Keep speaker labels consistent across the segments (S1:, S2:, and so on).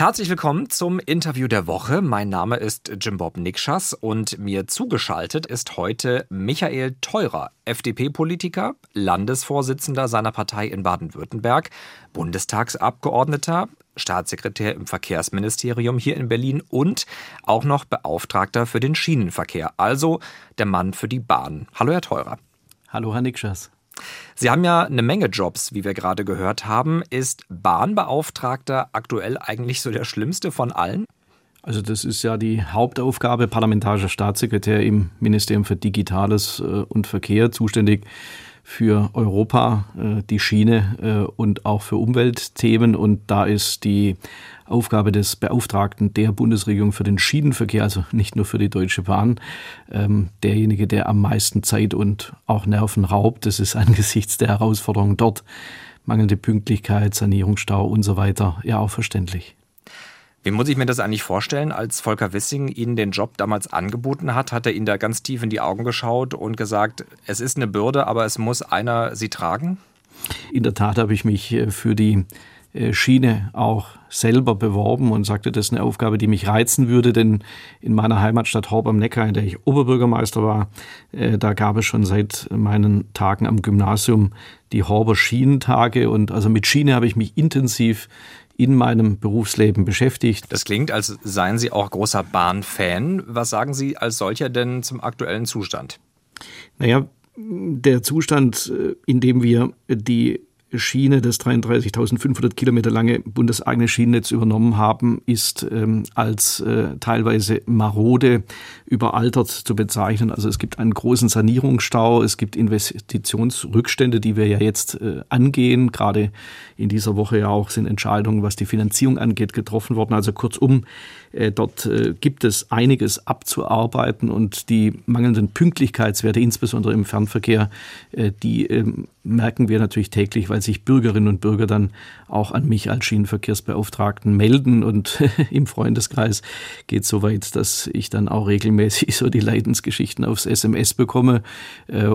S1: Herzlich willkommen zum Interview der Woche. Mein Name ist Jim Bob Nikschas und mir zugeschaltet ist heute Michael Theurer, FDP-Politiker, Landesvorsitzender seiner Partei in Baden-Württemberg, Bundestagsabgeordneter, Staatssekretär im Verkehrsministerium hier in Berlin und auch noch Beauftragter für den Schienenverkehr, also der Mann für die Bahn. Hallo, Herr Theurer.
S2: Hallo, Herr Nikschas.
S1: Sie haben ja eine Menge Jobs, wie wir gerade gehört haben. Ist Bahnbeauftragter aktuell eigentlich so der schlimmste von allen?
S2: Also das ist ja die Hauptaufgabe, parlamentarischer Staatssekretär im Ministerium für Digitales äh, und Verkehr, zuständig für Europa, äh, die Schiene äh, und auch für Umweltthemen. Und da ist die Aufgabe des Beauftragten der Bundesregierung für den Schienenverkehr, also nicht nur für die Deutsche Bahn, ähm, derjenige, der am meisten Zeit und auch Nerven raubt. Das ist angesichts der Herausforderungen dort, mangelnde Pünktlichkeit, Sanierungsstau und so weiter, ja auch verständlich.
S1: Wie muss ich mir das eigentlich vorstellen, als Volker Wissing Ihnen den Job damals angeboten hat? Hat er Ihnen da ganz tief in die Augen geschaut und gesagt, es ist eine Bürde, aber es muss einer sie tragen?
S2: In der Tat habe ich mich äh, für die Schiene auch selber beworben und sagte, das ist eine Aufgabe, die mich reizen würde, denn in meiner Heimatstadt Horb am Neckar, in der ich Oberbürgermeister war, äh, da gab es schon seit meinen Tagen am Gymnasium die Horber Schienentage und also mit Schiene habe ich mich intensiv in meinem Berufsleben beschäftigt.
S1: Das klingt, als seien Sie auch großer Bahnfan. Was sagen Sie als solcher denn zum aktuellen Zustand?
S2: Naja, der Zustand, äh, in dem wir die Schiene, das 33.500 Kilometer lange bundeseigene Schienennetz übernommen haben, ist ähm, als äh, teilweise marode überaltert zu bezeichnen. Also es gibt einen großen Sanierungsstau, es gibt Investitionsrückstände, die wir ja jetzt äh, angehen. Gerade in dieser Woche ja auch sind Entscheidungen, was die Finanzierung angeht, getroffen worden. Also kurzum, dort äh, gibt es einiges abzuarbeiten und die mangelnden Pünktlichkeitswerte, insbesondere im Fernverkehr, äh, die ähm, merken wir natürlich täglich, weil sich Bürgerinnen und Bürger dann auch an mich als Schienenverkehrsbeauftragten melden und im Freundeskreis geht es so weit, dass ich dann auch regelmäßig so die Leidensgeschichten aufs SMS bekomme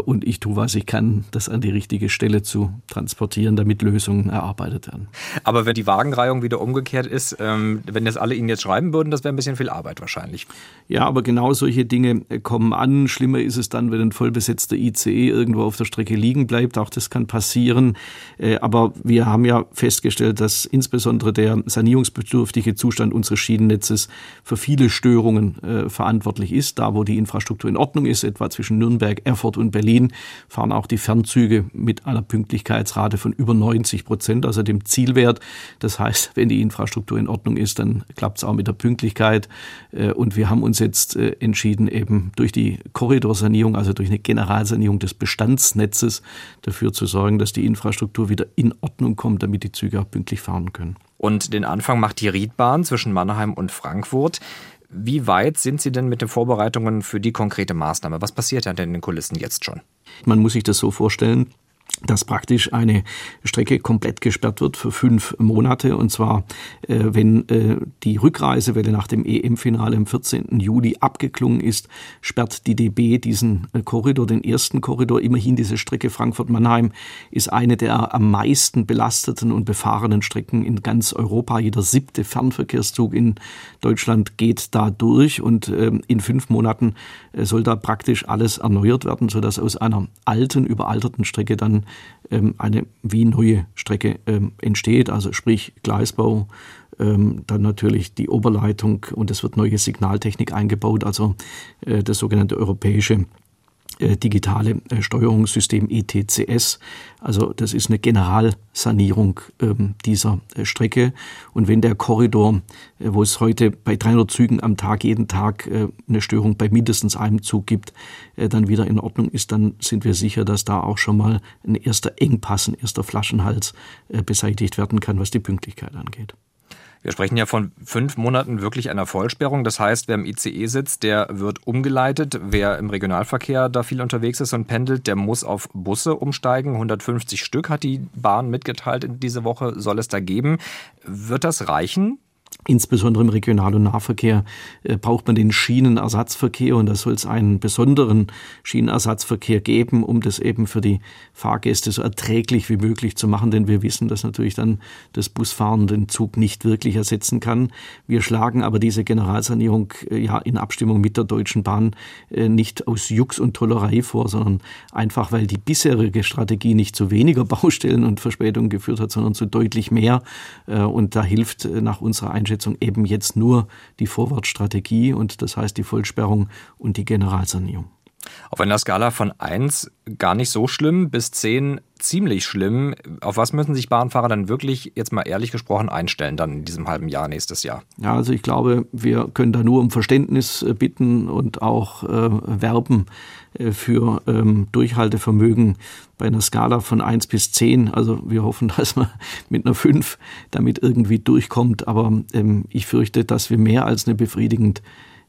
S2: und ich tue, was ich kann, das an die richtige Stelle zu transportieren, damit Lösungen erarbeitet werden.
S1: Aber wenn die Wagenreihung wieder umgekehrt ist, ähm, wenn das alle Ihnen jetzt schreiben würden, würden, das wäre ein bisschen viel Arbeit wahrscheinlich.
S2: Ja, aber genau solche Dinge kommen an. Schlimmer ist es dann, wenn ein vollbesetzter ICE irgendwo auf der Strecke liegen bleibt. Auch das kann passieren. Äh, aber wir haben ja festgestellt, dass insbesondere der sanierungsbedürftige Zustand unseres Schienennetzes für viele Störungen äh, verantwortlich ist. Da, wo die Infrastruktur in Ordnung ist, etwa zwischen Nürnberg, Erfurt und Berlin, fahren auch die Fernzüge mit einer Pünktlichkeitsrate von über 90 Prozent, also dem Zielwert. Das heißt, wenn die Infrastruktur in Ordnung ist, dann klappt es auch mit der Pünktlichkeit Pünktlichkeit. Äh, und wir haben uns jetzt äh, entschieden, eben durch die Korridorsanierung, also durch eine Generalsanierung des Bestandsnetzes, dafür zu sorgen, dass die Infrastruktur wieder in Ordnung kommt, damit die Züge auch pünktlich fahren können.
S1: Und den Anfang macht die Riedbahn zwischen Mannheim und Frankfurt. Wie weit sind Sie denn mit den Vorbereitungen für die konkrete Maßnahme? Was passiert denn in den Kulissen jetzt schon?
S2: Man muss sich das so vorstellen, dass praktisch eine Strecke komplett gesperrt wird für fünf Monate. Und zwar, äh, wenn äh, die Rückreisewelle nach dem EM-Finale am 14. Juli abgeklungen ist, sperrt die DB diesen äh, Korridor, den ersten Korridor. Immerhin diese Strecke Frankfurt-Mannheim ist eine der am meisten belasteten und befahrenen Strecken in ganz Europa. Jeder siebte Fernverkehrszug in Deutschland geht da durch und ähm, in fünf Monaten äh, soll da praktisch alles erneuert werden, sodass aus einer alten, überalterten Strecke dann eine wie neue Strecke ähm, entsteht, also sprich Gleisbau, ähm, dann natürlich die Oberleitung und es wird neue Signaltechnik eingebaut, also äh, das sogenannte europäische digitale äh, Steuerungssystem ETCS. Also das ist eine Generalsanierung ähm, dieser äh, Strecke. Und wenn der Korridor, äh, wo es heute bei 300 Zügen am Tag jeden Tag äh, eine Störung bei mindestens einem Zug gibt, äh, dann wieder in Ordnung ist, dann sind wir sicher, dass da auch schon mal ein erster Engpass, ein erster Flaschenhals beseitigt werden kann, was die Pünktlichkeit angeht.
S1: Wir sprechen ja von fünf Monaten wirklich einer Vollsperrung. Das heißt, wer im ICE sitzt, der wird umgeleitet. Wer im Regionalverkehr da viel unterwegs ist und pendelt, der muss auf Busse umsteigen. 150 Stück hat die Bahn mitgeteilt in diese Woche, soll es da geben. Wird das reichen?
S2: Insbesondere im Regional- und Nahverkehr äh, braucht man den Schienenersatzverkehr und da soll es einen besonderen Schienenersatzverkehr geben, um das eben für die Fahrgäste so erträglich wie möglich zu machen, denn wir wissen, dass natürlich dann das Busfahren den Zug nicht wirklich ersetzen kann. Wir schlagen aber diese Generalsanierung äh, ja in Abstimmung mit der Deutschen Bahn äh, nicht aus Jux und Tollerei vor, sondern einfach, weil die bisherige Strategie nicht zu weniger Baustellen und Verspätungen geführt hat, sondern zu deutlich mehr. Äh, und da hilft äh, nach unserer Einschätzung Einschätzung eben jetzt nur die Vorwärtsstrategie und das heißt die Vollsperrung und die Generalsanierung.
S1: Auf einer Skala von 1 gar nicht so schlimm bis 10 ziemlich schlimm. Auf was müssen sich Bahnfahrer dann wirklich, jetzt mal ehrlich gesprochen, einstellen dann in diesem halben Jahr nächstes Jahr?
S2: Ja, also ich glaube, wir können da nur um Verständnis äh, bitten und auch äh, werben äh, für ähm, Durchhaltevermögen bei einer Skala von 1 bis 10. Also wir hoffen, dass man mit einer 5 damit irgendwie durchkommt. Aber ähm, ich fürchte, dass wir mehr als eine befriedigend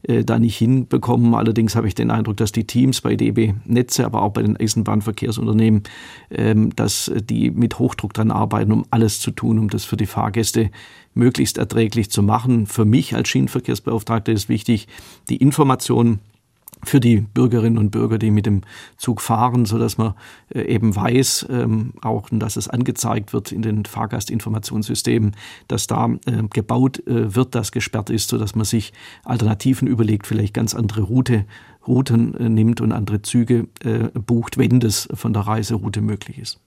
S2: äh, da nicht hinbekommen. Allerdings habe ich den Eindruck, dass die Teams bei DB Netze, aber auch bei den Eisenbahnverkehrsunternehmen, ähm, dass die mit Hochdruck daran arbeiten, um alles zu tun, um das für die Fahrgäste möglichst erträglich zu machen. Für mich als Schienenverkehrsbeauftragter ist wichtig, die Information für die Bürgerinnen und Bürger, die mit dem Zug fahren, so dass man äh, eben weiß, ähm, auch dass es angezeigt wird in den Fahrgastinformationssystemen, dass da äh, gebaut äh, wird, das gesperrt ist, so dass man sich Alternativen überlegt, vielleicht ganz andere Route, Routen nimmt und andere Züge bucht, wenn das von der Reiseroute möglich ist.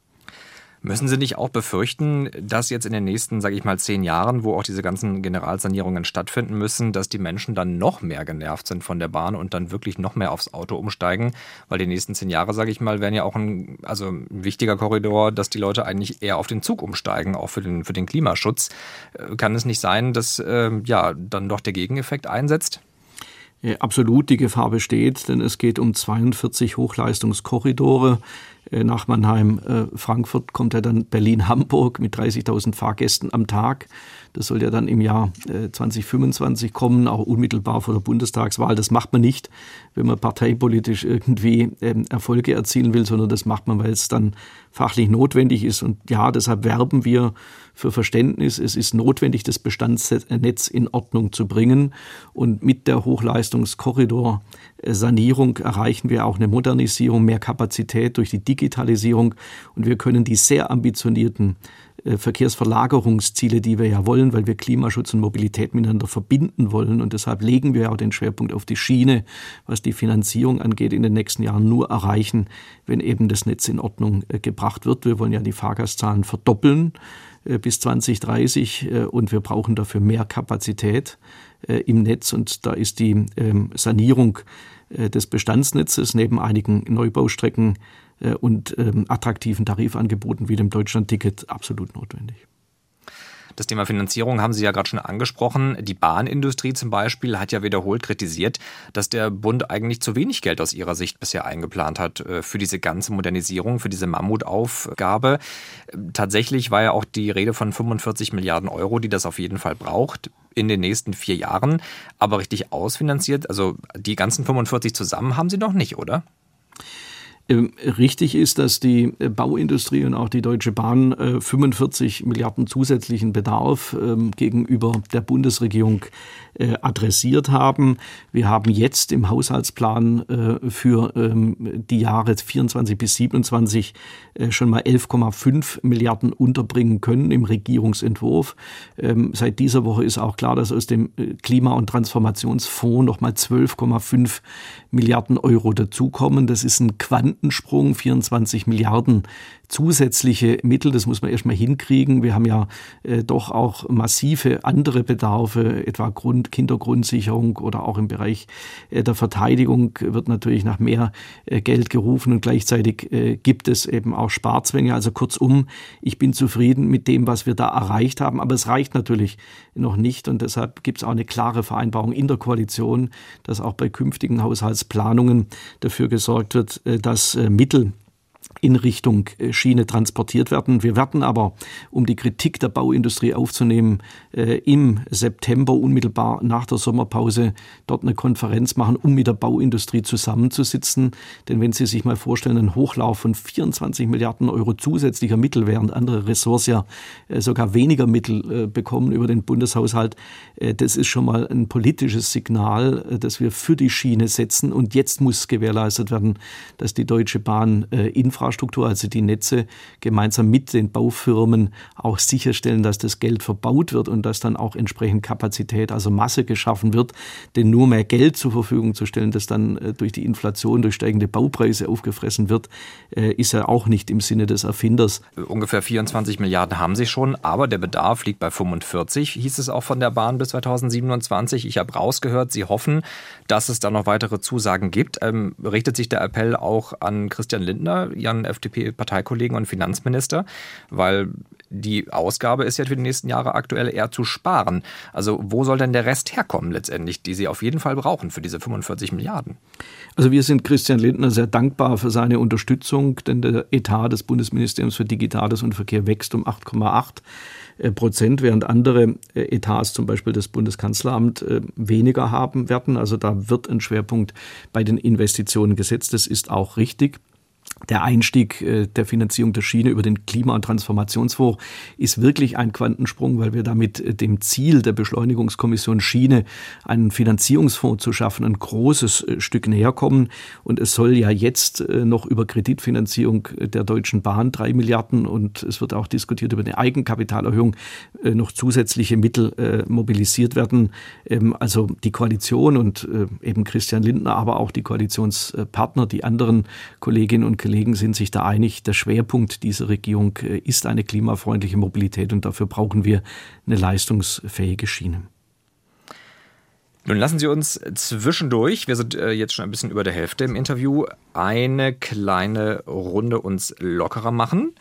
S1: Müssen Sie nicht auch befürchten, dass jetzt in den nächsten, sage ich mal, zehn Jahren, wo auch diese ganzen Generalsanierungen stattfinden müssen, dass die Menschen dann noch mehr genervt sind von der Bahn und dann wirklich noch mehr aufs Auto umsteigen? Weil die nächsten zehn Jahre, sage ich mal, wären ja auch ein, also ein wichtiger Korridor, dass die Leute eigentlich eher auf den Zug umsteigen, auch für den, für den Klimaschutz. Äh, kann es nicht sein, dass äh, ja dann doch der Gegeneffekt einsetzt?
S2: Absolut, die Gefahr besteht, denn es geht um 42 Hochleistungskorridore. Äh, nach Mannheim, äh, Frankfurt kommt ja dann Berlin-Hamburg mit 30.000 Fahrgästen am Tag. Das soll ja dann im Jahr 2025 äh, kommen, auch unmittelbar vor der Bundestagswahl. Das macht man nicht, wenn man parteipolitisch irgendwie ähm, Erfolge erzielen will, sondern das macht man, weil es dann fachlich notwendig ist. Und ja, deshalb werben wir für Verständnis. Es ist notwendig, das Bestandsnetz in Ordnung zu bringen. Und mit der Hochleistungskorridor-Sanierung erreichen wir auch eine Modernisierung, mehr Kapazität durch die Digitalisierung. Und wir können die sehr ambitionierten äh, Verkehrsverlagerungsziele, die wir ja wollen, weil wir Klimaschutz und Mobilität miteinander verbinden wollen. Und deshalb legen wir auch den Schwerpunkt auf die Schiene, was die Finanzierung angeht, in den nächsten Jahren nur erreichen, wenn eben das Netz in Ordnung äh, gebracht wird. Wir wollen ja die Fahrgastzahlen verdoppeln bis 2030 und wir brauchen dafür mehr Kapazität im Netz. Und da ist die ähm, Sanierung des Bestandsnetzes neben einigen Neubaustrecken äh, und ähm, attraktiven Tarifangeboten wie dem Deutschlandticket absolut notwendig.
S1: Das Thema Finanzierung haben Sie ja gerade schon angesprochen. Die Bahnindustrie zum Beispiel hat ja wiederholt kritisiert, dass der Bund eigentlich zu wenig Geld aus ihrer Sicht bisher eingeplant hat äh, für diese ganze Modernisierung, für diese Mammutaufgabe. Tatsächlich war ja auch die Rede von 45 Milliarden Euro, die das auf jeden Fall braucht in den nächsten vier Jahren. Aber richtig ausfinanziert, also die ganzen 45 zusammen haben Sie noch nicht, oder?
S2: Ähm, richtig ist, dass die äh, Bauindustrie und auch die Deutsche Bahn 45 äh, Milliarden zusätzlichen Bedarf ähm, gegenüber der Bundesregierung äh, adressiert haben. Wir haben jetzt im Haushaltsplan für ähm, die Jahre 24 bis 27 schon mal 11,5 Milliarden unterbringen können im Regierungsentwurf. Seit dieser Woche ist auch klar, dass aus dem Klima- und Transformationsfonds noch mal 12,5 Milliarden Euro dazukommen. Das ist ein Quantensprung, 24 Milliarden zusätzliche Mittel, das muss man erstmal hinkriegen. Wir haben ja äh, doch auch massive andere Bedarfe, etwa Grund, Kindergrundsicherung oder auch im Bereich äh, der Verteidigung wird natürlich nach mehr äh, Geld gerufen und gleichzeitig äh, gibt es eben auch Sparzwänge. Also kurzum, ich bin zufrieden mit dem, was wir da erreicht haben, aber es reicht natürlich noch nicht und deshalb gibt es auch eine klare Vereinbarung in der Koalition, dass auch bei künftigen Haushaltsplanungen dafür gesorgt wird, äh, dass Mittel in Richtung äh, Schiene transportiert werden. Wir werden aber, um die Kritik der Bauindustrie aufzunehmen, äh, im September unmittelbar nach der Sommerpause dort eine Konferenz machen, um mit der Bauindustrie zusammenzusitzen. Denn wenn Sie sich mal vorstellen, ein Hochlauf von 24 Milliarden Euro zusätzlicher Mittel, während andere Ressorts ja äh, sogar weniger Mittel bekommen über den Bundeshaushalt, das ist schon mal ein politisches Signal, dass wir für die Schiene setzen. Und jetzt muss gewährleistet werden, dass die Deutsche Bahn Infrastruktur Infrastruktur, also die Netze, gemeinsam mit den Baufirmen auch sicherstellen, dass das Geld verbaut wird und dass dann auch entsprechend Kapazität, also Masse geschaffen wird. Denn nur mehr Geld zur Verfügung zu stellen, das dann äh, durch die Inflation, durch steigende Baupreise aufgefressen wird, äh, ist ja auch nicht im Sinne des Erfinders.
S1: Ungefähr 24 Milliarden haben sie schon, aber der Bedarf liegt bei 45, hieß es auch von der Bahn bis 2027. Ich habe rausgehört, sie hoffen, dass es da noch weitere Zusagen gibt. Ähm, richtet sich der Appell auch an Christian Lindner, Jan Ihren FDP-Parteikollegen und Finanzminister, weil die Ausgabe ist ja für die nächsten Jahre aktuell eher zu sparen. Also wo soll denn der Rest herkommen letztendlich, die Sie auf jeden Fall brauchen für diese 45 Milliarden?
S2: Also wir sind Christian Lindner sehr dankbar für seine Unterstützung, denn der Etat des Bundesministeriums für Digitales und Verkehr wächst um 8,8 äh, Prozent, während andere äh, Etats, zum Beispiel das Bundeskanzleramt, äh, weniger haben werden. Also da wird ein Schwerpunkt bei den Investitionen gesetzt. Das ist auch richtig. Der Einstieg äh, der Finanzierung der Schiene über den Klima- und Transformationsfonds ist wirklich ein Quantensprung, weil wir damit äh, dem Ziel der Beschleunigungskommission Schiene, einen Finanzierungsfonds zu schaffen, ein großes äh, Stück näher kommen. Und es soll ja jetzt noch über Kreditfinanzierung der Deutschen Bahn drei Milliarden und es wird auch diskutiert über eine Eigenkapitalerhöhung noch zusätzliche Mittel mobilisiert werden. Ähm, also die Koalition und eben Christian Lindner, aber auch die Koalitionspartner, die anderen Kolleginnen und Kollegen sind sich da einig, der Schwerpunkt dieser Regierung äh, ist eine klimafreundliche Mobilität und dafür brauchen wir eine leistungsfähige Schiene.
S1: Nun lassen Sie uns zwischendurch, wir sind äh, jetzt schon ein bisschen über der Hälfte im Interview, eine kleine Runde uns lockerer machen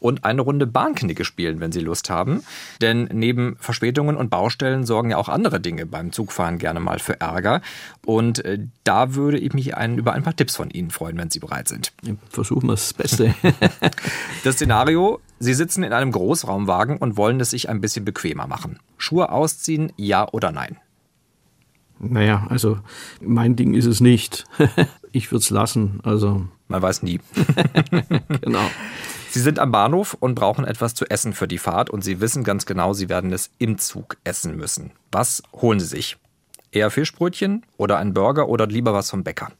S1: und eine Runde Bahnknicke spielen, wenn Sie Lust haben. Denn neben Verspätungen und Baustellen sorgen ja auch andere Dinge beim Zugfahren gerne mal für Ärger. Und äh, da würde ich mich ein, über ein paar Tipps von Ihnen freuen, wenn Sie bereit sind.
S2: Versuchen wir das Beste.
S1: das Szenario, Sie sitzen in einem Großraumwagen und wollen es sich ein bisschen bequemer machen. Schuhe ausziehen, ja oder nein?
S2: Naja, also mein Ding ist es nicht. ich würde es lassen. Also.
S1: Man weiß nie. genau. Sie sind am Bahnhof und brauchen etwas zu essen für die Fahrt und Sie wissen ganz genau, Sie werden es im Zug essen müssen. Was holen Sie sich? Eher Fischbrötchen oder ein Burger oder lieber was vom Bäcker?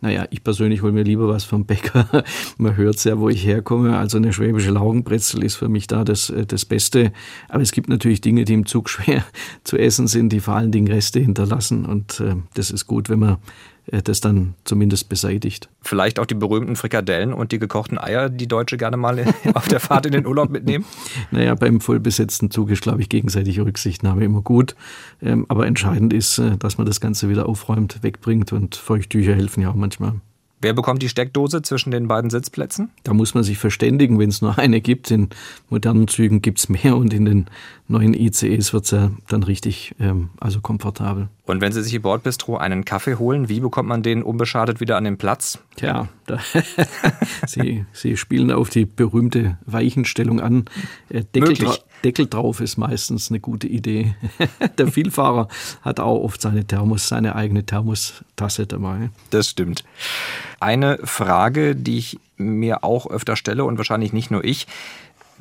S2: Naja, ich persönlich hole mir lieber was vom Bäcker. Man hört ja, wo ich herkomme. Also eine schwäbische Laugenbrezel ist für mich da das, äh, das Beste. Aber es gibt natürlich Dinge, die im Zug schwer zu essen sind, die vor allen Dingen Reste hinterlassen. Und äh, das ist gut, wenn man das dann zumindest beseitigt.
S1: Vielleicht auch die berühmten Frikadellen und die gekochten Eier, die Deutsche gerne mal auf der Fahrt in den Urlaub mitnehmen?
S2: Naja, beim vollbesetzten Zug ist, glaube ich, gegenseitige Rücksichtnahme immer gut. Ähm, aber entscheidend ist, äh, dass man das Ganze wieder aufräumt, wegbringt und Feuchttücher helfen ja auch manchmal.
S1: Wer bekommt die Steckdose zwischen den beiden Sitzplätzen?
S2: Da muss man sich verständigen, wenn es nur eine gibt. In modernen Zügen gibt es mehr und in den neuen ICEs wird es ja dann richtig ähm, also komfortabel.
S1: Und wenn Sie sich im Bordbistro einen Kaffee holen, wie bekommt man den unbeschadet wieder an den Platz?
S2: Tja, da Sie, Sie spielen auf die berühmte Weichenstellung an. Äh, Deckel, dra Deckel drauf ist meistens eine gute Idee. Der Vielfahrer hat auch oft seine Thermos, seine eigene Thermostasse dabei.
S1: Das stimmt. Eine Frage, die ich mir auch öfter stelle und wahrscheinlich nicht nur ich.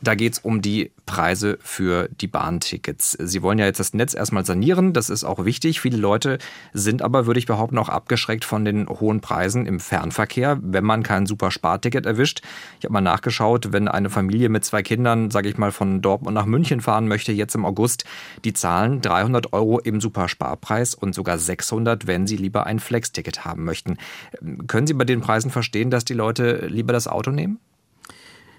S1: Da geht es um die Preise für die Bahntickets. Sie wollen ja jetzt das Netz erstmal sanieren, das ist auch wichtig. Viele Leute sind aber, würde ich behaupten, auch abgeschreckt von den hohen Preisen im Fernverkehr, wenn man kein super Sparticket erwischt. Ich habe mal nachgeschaut, wenn eine Familie mit zwei Kindern, sage ich mal, von Dortmund nach München fahren möchte, jetzt im August, die zahlen 300 Euro im Supersparpreis und sogar 600, wenn sie lieber ein Flex-Ticket haben möchten. Können Sie bei den Preisen verstehen, dass die Leute lieber das Auto nehmen?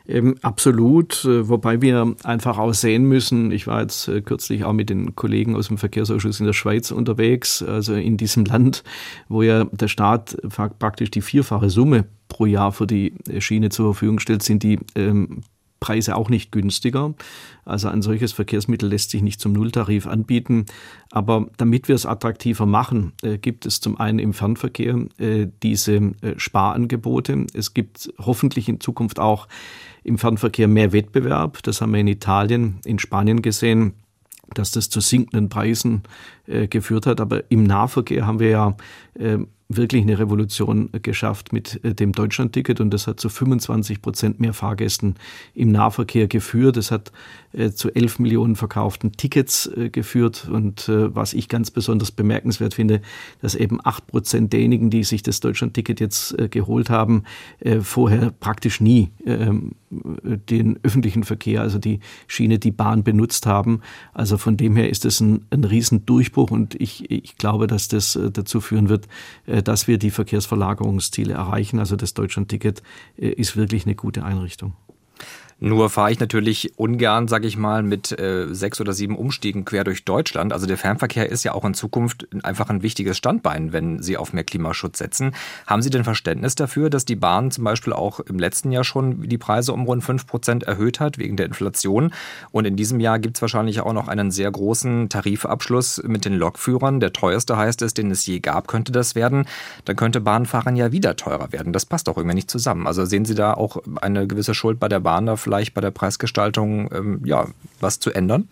S2: Ähm, absolut, äh, wobei wir einfach auch sehen müssen, ich war jetzt äh, kürzlich auch mit den Kollegen aus dem Verkehrsausschuss in der Schweiz unterwegs, also in diesem Land, wo ja der Staat praktisch die vierfache Summe pro Jahr für die Schiene zur Verfügung stellt, sind die ähm, Preise auch nicht günstiger. Also ein solches Verkehrsmittel lässt sich nicht zum Nulltarif anbieten. Aber damit wir es attraktiver machen, äh, gibt es zum einen im Fernverkehr äh, diese äh, Sparangebote. Es gibt hoffentlich in Zukunft auch im Fernverkehr mehr Wettbewerb. Das haben wir in Italien, in Spanien gesehen dass das zu sinkenden Preisen geführt hat. Aber im Nahverkehr haben wir ja wirklich eine Revolution geschafft mit äh, dem Deutschlandticket und das hat zu 25 Prozent mehr Fahrgästen im Nahverkehr geführt. Das hat äh, zu 11 Millionen verkauften Tickets äh, geführt und was ich ganz besonders bemerkenswert finde, dass eben 8 Prozent derjenigen, die sich das Deutschlandticket jetzt geholt haben, vorher praktisch nie ähm, den öffentlichen Verkehr, also die Schiene, die Bahn benutzt haben. Also von dem her ist das ein, ein Riesendurchbruch und ich, ich glaube, dass das dazu führen wird, äh, dass wir die Verkehrsverlagerungsziele erreichen. Also das Deutschlandticket äh, ist wirklich eine gute Einrichtung.
S1: Nur fahre ich natürlich ungern, sage ich mal, mit äh, sechs oder sieben Umstiegen quer durch Deutschland. Also der Fernverkehr ist ja auch in Zukunft einfach ein wichtiges Standbein, wenn Sie auf mehr Klimaschutz setzen. Haben Sie denn Verständnis dafür, dass die Bahn zum Beispiel auch im letzten Jahr schon die Preise um rund fünf Prozent erhöht hat wegen der Inflation? Und in diesem Jahr gibt es wahrscheinlich auch noch einen sehr großen Tarifabschluss mit den Lokführern. Der teuerste heißt es, den es je gab, könnte das werden. Dann könnte Bahnfahren ja wieder teurer werden. Das passt doch irgendwie nicht zusammen. Also sehen Sie da auch eine gewisse Schuld bei der Bahn dafür? Vielleicht bei der Preisgestaltung ähm, ja, was zu ändern?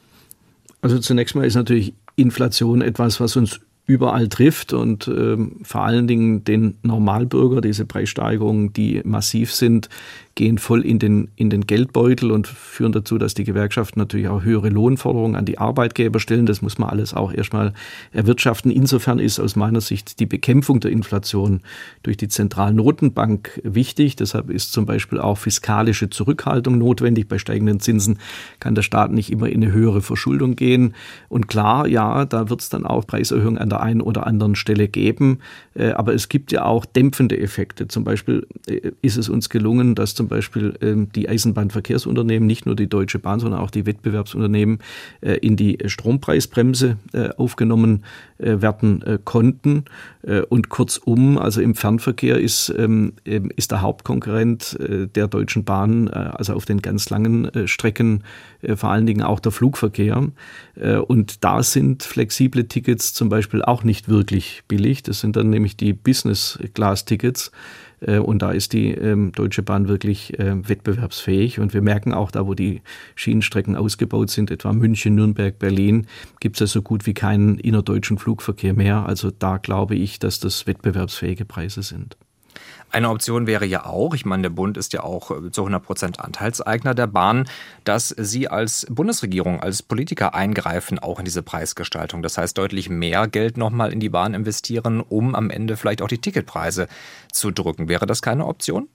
S2: Also zunächst mal ist natürlich Inflation etwas, was uns überall trifft und ähm, vor allen Dingen den Normalbürger, diese Preissteigerungen, die massiv sind, gehen voll in den, in den Geldbeutel und führen dazu, dass die Gewerkschaften natürlich auch höhere Lohnforderungen an die Arbeitgeber stellen. Das muss man alles auch erstmal erwirtschaften. Insofern ist aus meiner Sicht die Bekämpfung der Inflation durch die Zentralnotenbank wichtig. Deshalb ist zum Beispiel auch fiskalische Zurückhaltung notwendig. Bei steigenden Zinsen kann der Staat nicht immer in eine höhere Verschuldung gehen. Und klar, ja, da wird es dann auch Preiserhöhungen an der einen oder anderen Stelle geben. Äh, aber es gibt ja auch dämpfende Effekte. Zum Beispiel äh, ist es uns gelungen, dass zum Beispiel ähm, die Eisenbahnverkehrsunternehmen, nicht nur die Deutsche Bahn, sondern auch die Wettbewerbsunternehmen äh, in die Strompreisbremse aufgenommen werden konnten. Und kurzum, also im Fernverkehr ist, ähm, ist der Hauptkonkurrent der Deutschen Bahn, also auf den ganz langen Strecken, vor allen Dingen auch der Flugverkehr. Und da sind flexible Tickets zum Beispiel auch nicht wirklich billig. Das sind dann nämlich die Business-Class-Tickets. Äh, und da ist die ähm, Deutsche Bahn wirklich äh, wettbewerbsfähig. Und wir merken auch, da wo die Schienenstrecken ausgebaut sind, etwa München, Nürnberg, Berlin, gibt es ja so gut wie keinen innerdeutschen Flugverkehr mehr. Also da glaube ich, dass das wettbewerbsfähige Preise sind.
S1: Eine Option wäre ja auch, ich meine, der Bund ist ja auch äh, zu 100 Prozent Anteilseigner der Bahn, dass Sie als Bundesregierung, als Politiker eingreifen, auch in diese Preisgestaltung. Das heißt, deutlich mehr Geld nochmal in die Bahn investieren, um am Ende vielleicht auch die Ticketpreise zu drücken. Wäre das keine Option?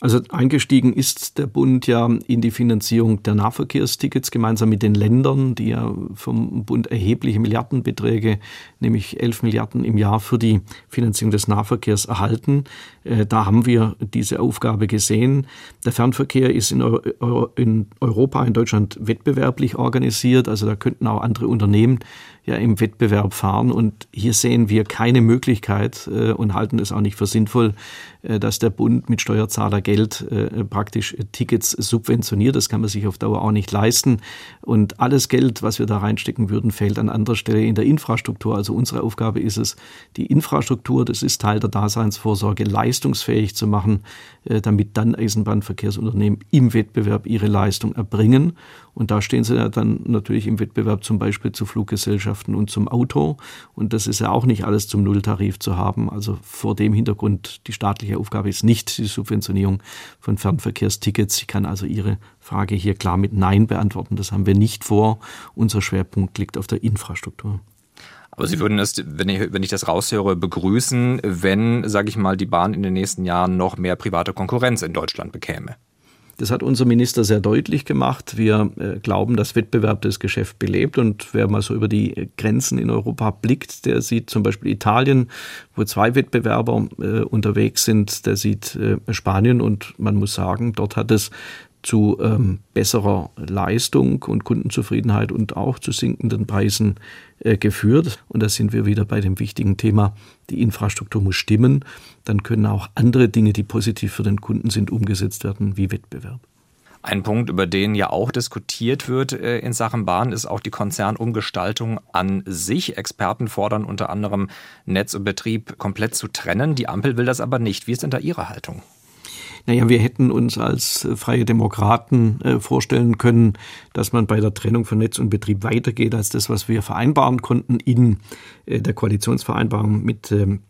S2: Also eingestiegen ist der Bund ja in die Finanzierung der Nahverkehrstickets gemeinsam mit den Ländern, die ja vom Bund erhebliche Milliardenbeträge, nämlich 11 Milliarden im Jahr für die Finanzierung des Nahverkehrs erhalten. Äh, da haben wir diese Aufgabe gesehen. Der Fernverkehr ist in, Europa, in Deutschland wettbewerblich organisiert. Also da könnten auch andere Unternehmen ja im Wettbewerb fahren. Und hier sehen wir keine Möglichkeit äh, und halten es auch nicht für sinnvoll, äh, dass der Bund mit Steuerzahlergeld äh, praktisch Tickets subventioniert. Das kann man sich auf Dauer auch nicht leisten. Und alles Geld, was wir da reinstecken würden, fällt an anderer Stelle in der Infrastruktur. Also unsere Aufgabe ist es, die Infrastruktur, das ist Teil der Daseinsvorsorge, leistungsfähig zu machen, äh, damit dann Eisenbahnverkehrsunternehmen im Wettbewerb ihre Leistung erbringen. Und da stehen sie ja dann natürlich im Wettbewerb zum Beispiel zu Fluggesellschaften und zum Auto. Und das ist ja auch nicht alles zum Nulltarif zu haben. Also vor dem Hintergrund, die staatliche Aufgabe ist nicht die Subventionierung von Fernverkehrstickets. Ich kann also Ihre Frage hier klar mit Nein beantworten. Das haben wir nicht vor. Unser Schwerpunkt liegt auf der Infrastruktur.
S1: Aber Sie würden es, wenn ich, wenn ich das raushöre, begrüßen, wenn, sage ich mal, die Bahn in den nächsten Jahren noch mehr private Konkurrenz in Deutschland bekäme.
S2: Das hat unser Minister sehr deutlich gemacht. Wir äh, glauben, dass Wettbewerb das Geschäft belebt. Und wer mal so über die Grenzen in Europa blickt, der sieht zum Beispiel Italien, wo zwei Wettbewerber äh, unterwegs sind. Der sieht äh, Spanien und man muss sagen, dort hat es zu ähm, besserer Leistung und Kundenzufriedenheit und auch zu sinkenden Preisen äh, geführt. Und da sind wir wieder bei dem wichtigen Thema, die Infrastruktur muss stimmen. Dann können auch andere Dinge, die positiv für den Kunden sind, umgesetzt werden, wie Wettbewerb.
S1: Ein Punkt, über den ja auch diskutiert wird äh, in Sachen Bahn, ist auch die Konzernumgestaltung an sich. Experten fordern unter anderem, Netz und Betrieb komplett zu trennen. Die Ampel will das aber nicht. Wie ist denn da Ihre Haltung?
S2: Naja, wir hätten uns als äh, freie Demokraten äh, vorstellen können, dass man bei der Trennung von Netz und Betrieb weitergeht als das, was wir vereinbaren konnten in äh, der Koalitionsvereinbarung mit ähm,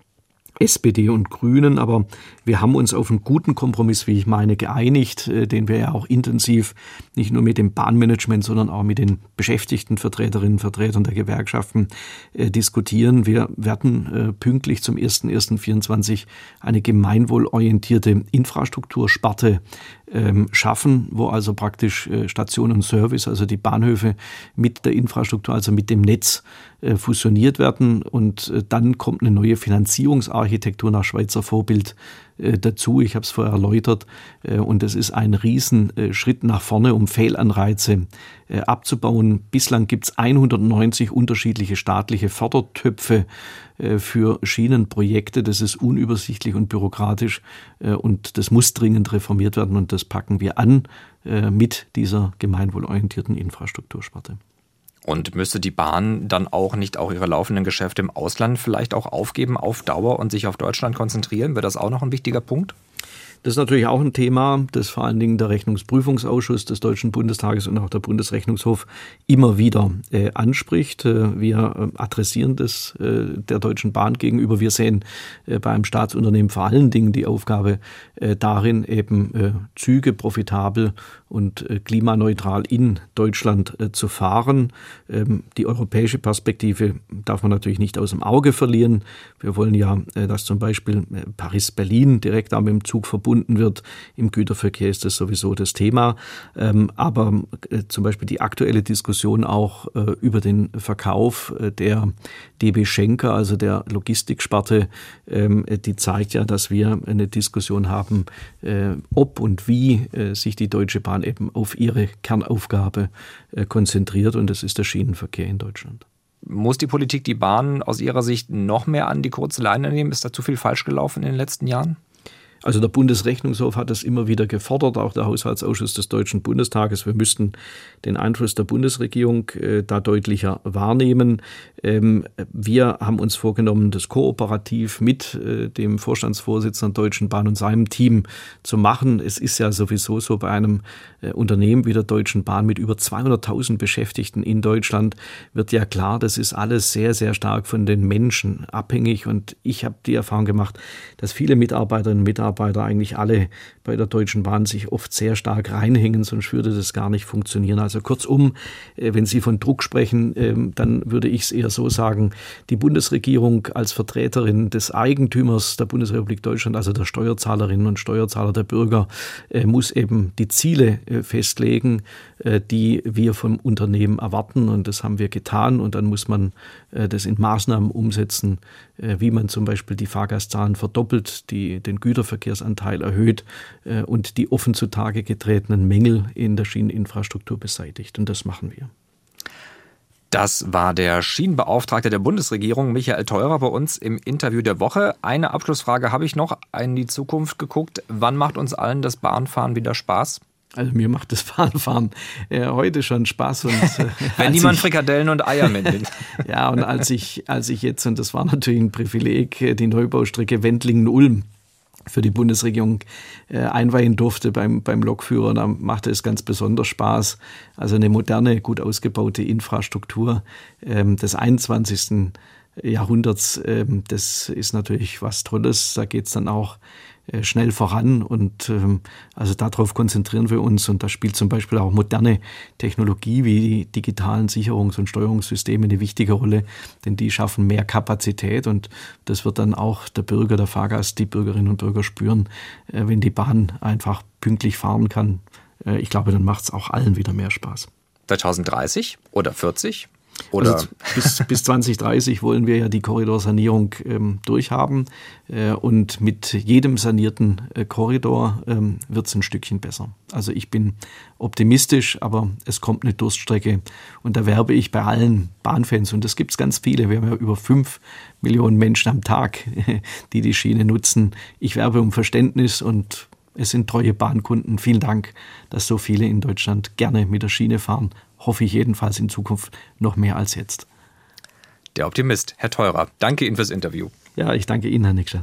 S2: SPD und Grünen, aber wir haben uns auf einen guten Kompromiss, wie ich meine, geeinigt, äh, den wir ja auch intensiv nicht nur mit dem Bahnmanagement, sondern auch mit den Beschäftigten, Vertreterinnen, Vertretern der Gewerkschaften äh, diskutieren. Wir werden äh, pünktlich zum 1.1.24 eine gemeinwohlorientierte Infrastruktursparte ähm, schaffen, wo also praktisch Station und Service, also die Bahnhöfe mit der Infrastruktur, also mit dem Netz fusioniert werden. Und dann kommt eine neue Finanzierungsarchitektur nach Schweizer Vorbild äh, dazu. Ich habe es vorher erläutert. Äh, und es ist ein Riesenschritt nach vorne, um Fehlanreize äh, abzubauen. Bislang gibt es 190 unterschiedliche staatliche Fördertöpfe für Schienenprojekte. Das ist unübersichtlich und bürokratisch und das muss dringend reformiert werden und das packen wir an mit dieser gemeinwohlorientierten Infrastruktursparte.
S1: Und müsste die Bahn dann auch nicht auch ihre laufenden Geschäfte im Ausland vielleicht auch aufgeben auf Dauer und sich auf Deutschland konzentrieren? Wäre das auch noch ein wichtiger Punkt?
S2: Das ist natürlich auch ein Thema, das vor allen Dingen der Rechnungsprüfungsausschuss des Deutschen Bundestages und auch der Bundesrechnungshof immer wieder äh, anspricht. Äh, wir äh, adressieren das äh, der Deutschen Bahn gegenüber. Wir sehen äh, beim Staatsunternehmen vor allen Dingen die Aufgabe äh, darin, eben Züge profitabel und klimaneutral in Deutschland zu fahren. Ähm, die europäische Perspektive darf man natürlich nicht aus dem Auge verlieren. Wir wollen ja, dass zum Beispiel Paris-Berlin direkt dem Zug verbunden verbunden wird. Im Güterverkehr ist das sowieso das Thema. Ähm, aber äh, zum Beispiel die aktuelle Diskussion auch äh, über den Verkauf äh, der DB Schenker, also der Logistiksparte, ähm, die zeigt ja, dass wir eine Diskussion haben, ob und wie sich die Deutsche Bahn eben auf ihre Kernaufgabe konzentriert. Und das ist der Schienenverkehr in Deutschland.
S1: Muss die Politik die Bahn aus Ihrer Sicht noch mehr an die kurze Leine nehmen? Ist da zu viel falsch gelaufen in den letzten Jahren?
S2: Also der Bundesrechnungshof hat das immer wieder gefordert, auch der Haushaltsausschuss des Deutschen Bundestages. Wir müssten den Einfluss der Bundesregierung äh, da deutlicher wahrnehmen. Ähm, wir haben uns vorgenommen, das kooperativ mit äh, dem Vorstandsvorsitzenden der Deutschen Bahn und seinem Team zu machen. Es ist ja sowieso so bei einem äh, Unternehmen wie der Deutschen Bahn mit über 200.000 Beschäftigten in Deutschland wird ja klar, das ist alles sehr, sehr stark von den Menschen abhängig. Und ich habe die Erfahrung gemacht, dass viele Mitarbeiterinnen und Mitarbeiter Mitarbeiter eigentlich alle bei der Deutschen Bahn sich oft sehr stark reinhängen, sonst würde das gar nicht funktionieren. Also kurzum, äh, wenn Sie von Druck sprechen, ähm, dann würde ich es eher so sagen, die Bundesregierung als Vertreterin des Eigentümers der Bundesrepublik Deutschland, also der Steuerzahlerinnen und Steuerzahler der Bürger, äh, muss eben die Ziele äh, festlegen, die wir vom Unternehmen erwarten. Und das haben wir getan. Und dann muss man das in Maßnahmen umsetzen, wie man zum Beispiel die Fahrgastzahlen verdoppelt, die, den Güterverkehrsanteil erhöht, äh, und die offen zutage getretenen Mängel in der Schieneninfrastruktur beseitigt. Und das machen wir.
S1: Das war der Schienenbeauftragte der Bundesregierung, Michael Theurer, bei uns im Interview der Woche. Eine Abschlussfrage habe ich noch in die Zukunft geguckt. Wann macht uns allen das Bahnfahren wieder Spaß?
S2: Also mir macht das Bahnfahren äh, heute schon Spaß. Und,
S1: äh, Wenn niemand ich, Frikadellen und Eier mitnimmt.
S2: ja, und als ich, als ich jetzt, und das war natürlich ein Privileg, äh, die Neubaustrecke Wendlingen-Ulm für die Bundesregierung äh, einweihen durfte beim, beim Lokführer. Da machte es ganz besonders Spaß. Also eine moderne, gut ausgebaute Infrastruktur ähm, des 21. Jahrhunderts, ähm, das ist natürlich was Tolles. Da geht es dann auch schnell voran und ähm, also darauf konzentrieren wir uns und da spielt zum Beispiel auch moderne Technologie wie die digitalen Sicherungs- und Steuerungssysteme eine wichtige Rolle, denn die schaffen mehr Kapazität und das wird dann auch der Bürger, der Fahrgast, die Bürgerinnen und Bürger spüren, äh, wenn die Bahn einfach pünktlich fahren kann. Äh, ich glaube, dann macht es auch allen wieder mehr Spaß.
S1: 2030 oder 40
S2: oder also bis, bis 2030 wollen wir ja die Korridorsanierung ähm, durchhaben. Äh, und mit jedem sanierten äh, Korridor ähm, wird es ein Stückchen besser. Also ich bin optimistisch, aber es kommt eine Durststrecke. Und da werbe ich bei allen Bahnfans, und das gibt es ganz viele, wir haben ja über fünf Millionen Menschen am Tag, die die Schiene nutzen. Ich werbe um Verständnis und es sind treue Bahnkunden. Vielen Dank, dass so viele in Deutschland gerne mit der Schiene fahren. Hoffe ich jedenfalls in Zukunft noch mehr als jetzt.
S1: Der Optimist, Herr Teurer. Danke Ihnen fürs Interview.
S2: Ja, ich danke Ihnen, Herr Niklas.